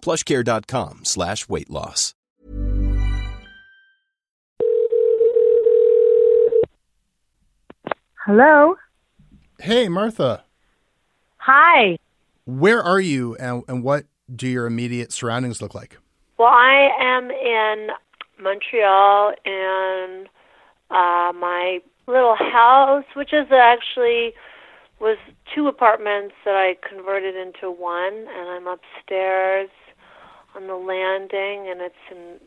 plushcare.com slash weight loss. Hello. Hey, Martha. Hi. Where are you and, and what do your immediate surroundings look like? Well, I am in Montreal in uh, my little house, which is actually was two apartments that I converted into one, and I'm upstairs on the landing, and it's in,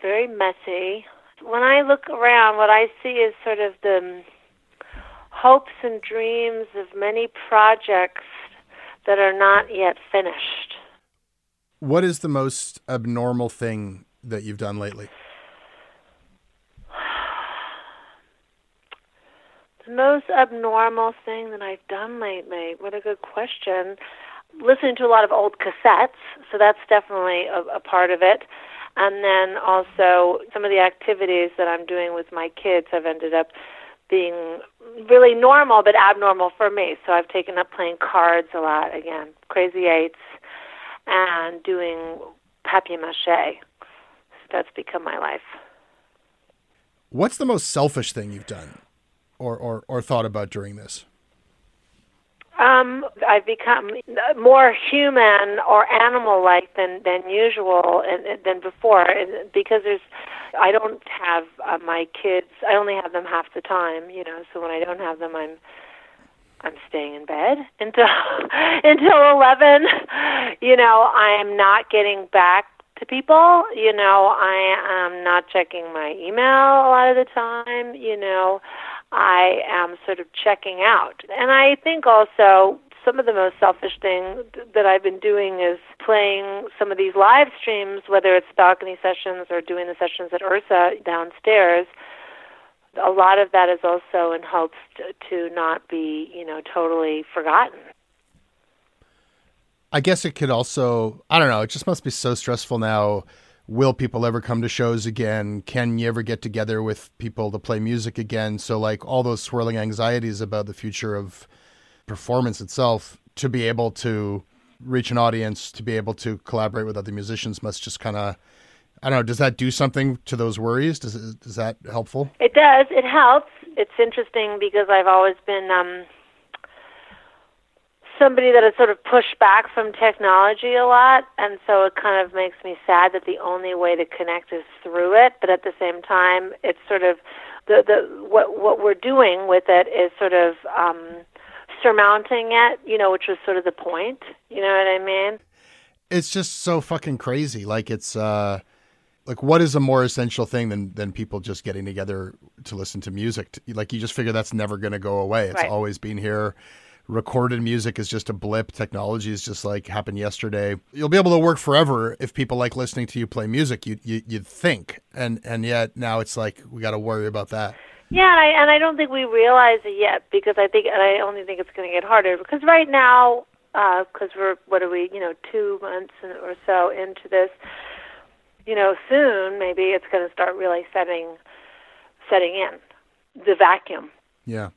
very messy. When I look around, what I see is sort of the um, hopes and dreams of many projects that are not yet finished. What is the most abnormal thing that you've done lately? The most abnormal thing that I've done lately? What a good question. Listening to a lot of old cassettes, so that's definitely a, a part of it. And then also some of the activities that I'm doing with my kids have ended up being really normal but abnormal for me. So I've taken up playing cards a lot again, crazy eights, and doing papier mache. That's become my life. What's the most selfish thing you've done or, or, or thought about during this? Um, I've become more human or animal-like than than usual and than before, and because there's, I don't have uh, my kids. I only have them half the time, you know. So when I don't have them, I'm I'm staying in bed until until eleven. You know, I am not getting back to people. You know, I am not checking my email a lot of the time. You know, I am sort of checking out. And I think also some of the most selfish thing that I've been doing is playing some of these live streams, whether it's balcony sessions or doing the sessions at Ursa downstairs. A lot of that is also in hopes to, to not be, you know, totally forgotten. I guess it could also, I don't know, it just must be so stressful now. Will people ever come to shows again? Can you ever get together with people to play music again? So, like, all those swirling anxieties about the future of performance itself, to be able to reach an audience, to be able to collaborate with other musicians must just kind of, I don't know, does that do something to those worries? Does, is that helpful? It does. It helps. It's interesting because I've always been, um, somebody that has sort of pushed back from technology a lot, and so it kind of makes me sad that the only way to connect is through it. But at the same time, it's sort of the the what what we're doing with it is sort of um, surmounting it, you know, which was sort of the point. You know what I mean? It's just so fucking crazy. Like it's uh like what is a more essential thing than than people just getting together to listen to music? Like you just figure that's never going to go away. It's Right. always been here. Recorded music is just a blip. Technology is just like happened yesterday. You'll be able to work forever if people like listening to you play music. You you you'd think, and and yet now it's like we got to worry about that. Yeah, and I, and I don't think we realize it yet because I think, and I only think it's going to get harder because right now, uh, because we're what are we, you know, two months or so into this, you know, soon maybe it's going to start really setting, setting in the vacuum Yeah.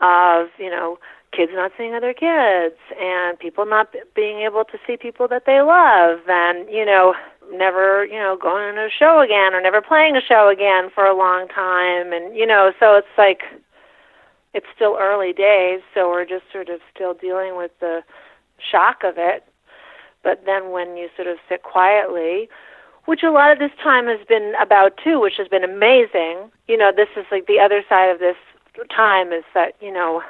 of you know kids not seeing other kids and people not being able to see people that they love and you know never you know going to a show again or never playing a show again for a long time and you know so it's like it's still early days so we're just sort of still dealing with the shock of it but then when you sort of sit quietly which a lot of this time has been about too, which has been amazing. You know, this is like the other side of this time is that, you know,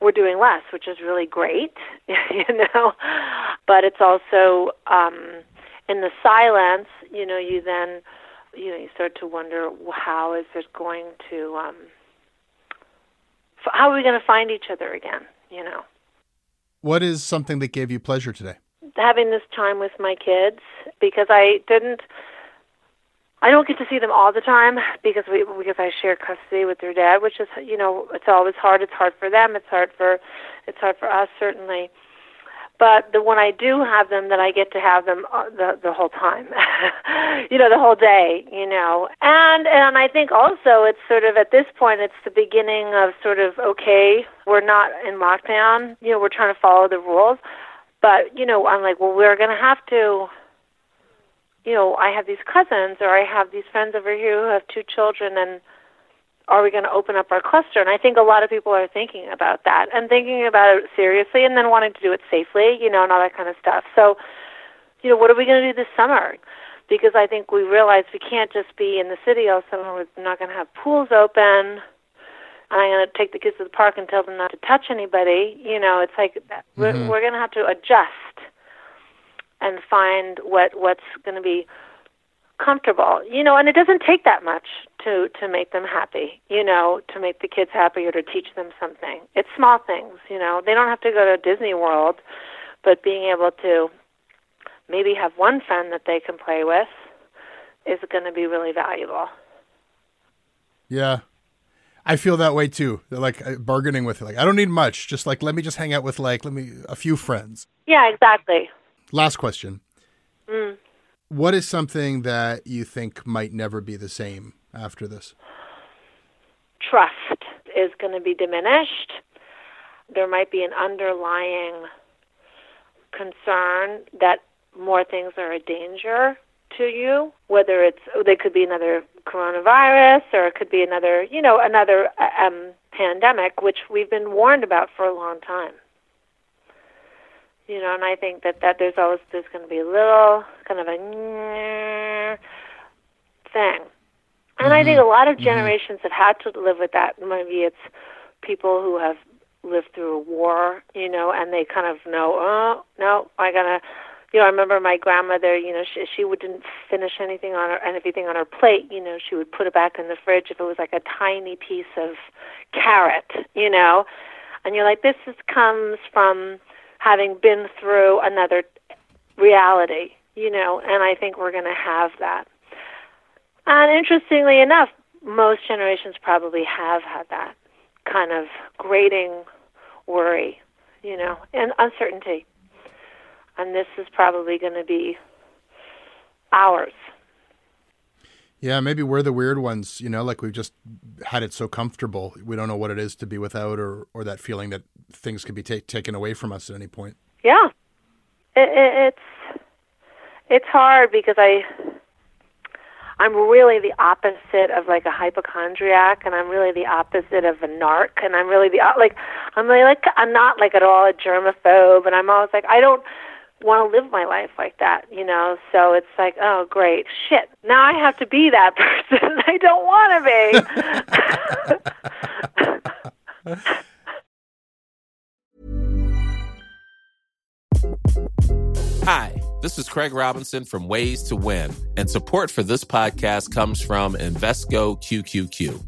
we're doing less, which is really great, you know. But it's also um in the silence, you know, you then you know, you start to wonder how is it going to um how are we going to find each other again, you know. What is something that gave you pleasure today? Having this time with my kids because I didn't I don't get to see them all the time because we because I share custody with their dad, which is you know it's always hard. It's hard for them. It's hard for it's hard for us certainly. But the when I do have them, that I get to have them uh, the the whole time, you know, the whole day, you know. And and I think also it's sort of at this point it's the beginning of sort of okay, we're not in lockdown, you know, we're trying to follow the rules, but you know, I'm like, well, we're to have to you know, I have these cousins or I have these friends over here who have two children and are we going to open up our cluster? And I think a lot of people are thinking about that and thinking about it seriously and then wanting to do it safely, you know, and all that kind of stuff. So, you know, what are we going to do this summer? Because I think we realize we can't just be in the city all summer. We're not going to have pools open. And I'm going to take the kids to the park and tell them not to touch anybody. You know, it's like mm-hmm. we're, we're going to have to adjust and find what what's going to be comfortable you know and it doesn't take that much to to make them happy you know to make the kids happy or to teach them something it's small things you know they don't have to go to disney world but being able to maybe have one friend that they can play with is going to be really valuable yeah I feel that way too. They're like uh, bargaining with it. Like I don't need much. Just like let me just hang out with like let me a few friends. Yeah, exactly. Last question. Mm. What is something that you think might never be the same after this? Trust is going to be diminished. There might be an underlying concern that more things are a danger to you, whether it's they could be another coronavirus or it could be another, you know, another uh, um, pandemic, which we've been warned about for a long time you know, and I think that that there's always there's going to be a little kind of a thing, and mm-hmm. I think a lot of mm-hmm. generations mm-hmm. have had to live with that. Maybe it's people who have lived through a war, you know, and they kind of know, oh no, I gotta. You know, I remember my grandmother. You know, she she wouldn't finish anything on her anything on her plate. You know, she would put it back in the fridge if it was like a tiny piece of carrot. You know, and you're like, this is, comes from having been through another reality, you know, and I think we're going to have that. And interestingly enough, most generations probably have had that kind of grating worry, you know, and uncertainty. And this is probably going to be ours. Yeah, maybe we're the weird ones, you know, like we've just had it so comfortable. We don't know what it is to be without or, or that feeling that things could be ta- taken away from us at any point. Yeah. It, it, it's it's hard because I I'm really the opposite of like a hypochondriac, and I'm really the opposite of a narc, and I'm really the like I'm really like I'm not like at all a germaphobe, and I'm always like I don't want to live my life like that, you know. So it's like, oh, great, shit. Now I have to be that person. I don't want to be. Hi, this is Craig Robinson from Ways to Win, and support for this podcast comes from Invesco QQQ.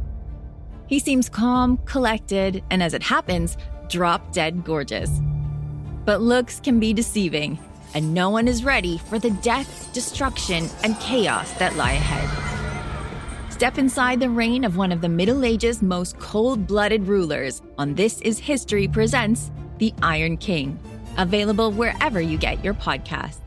He seems calm, collected, and as it happens, drop dead gorgeous. But looks can be deceiving, and no one is ready for the death, destruction, and chaos that lie ahead. Step inside the reign of one of the Middle Ages' most cold blooded rulers on This Is History Presents The Iron King, available wherever you get your podcasts.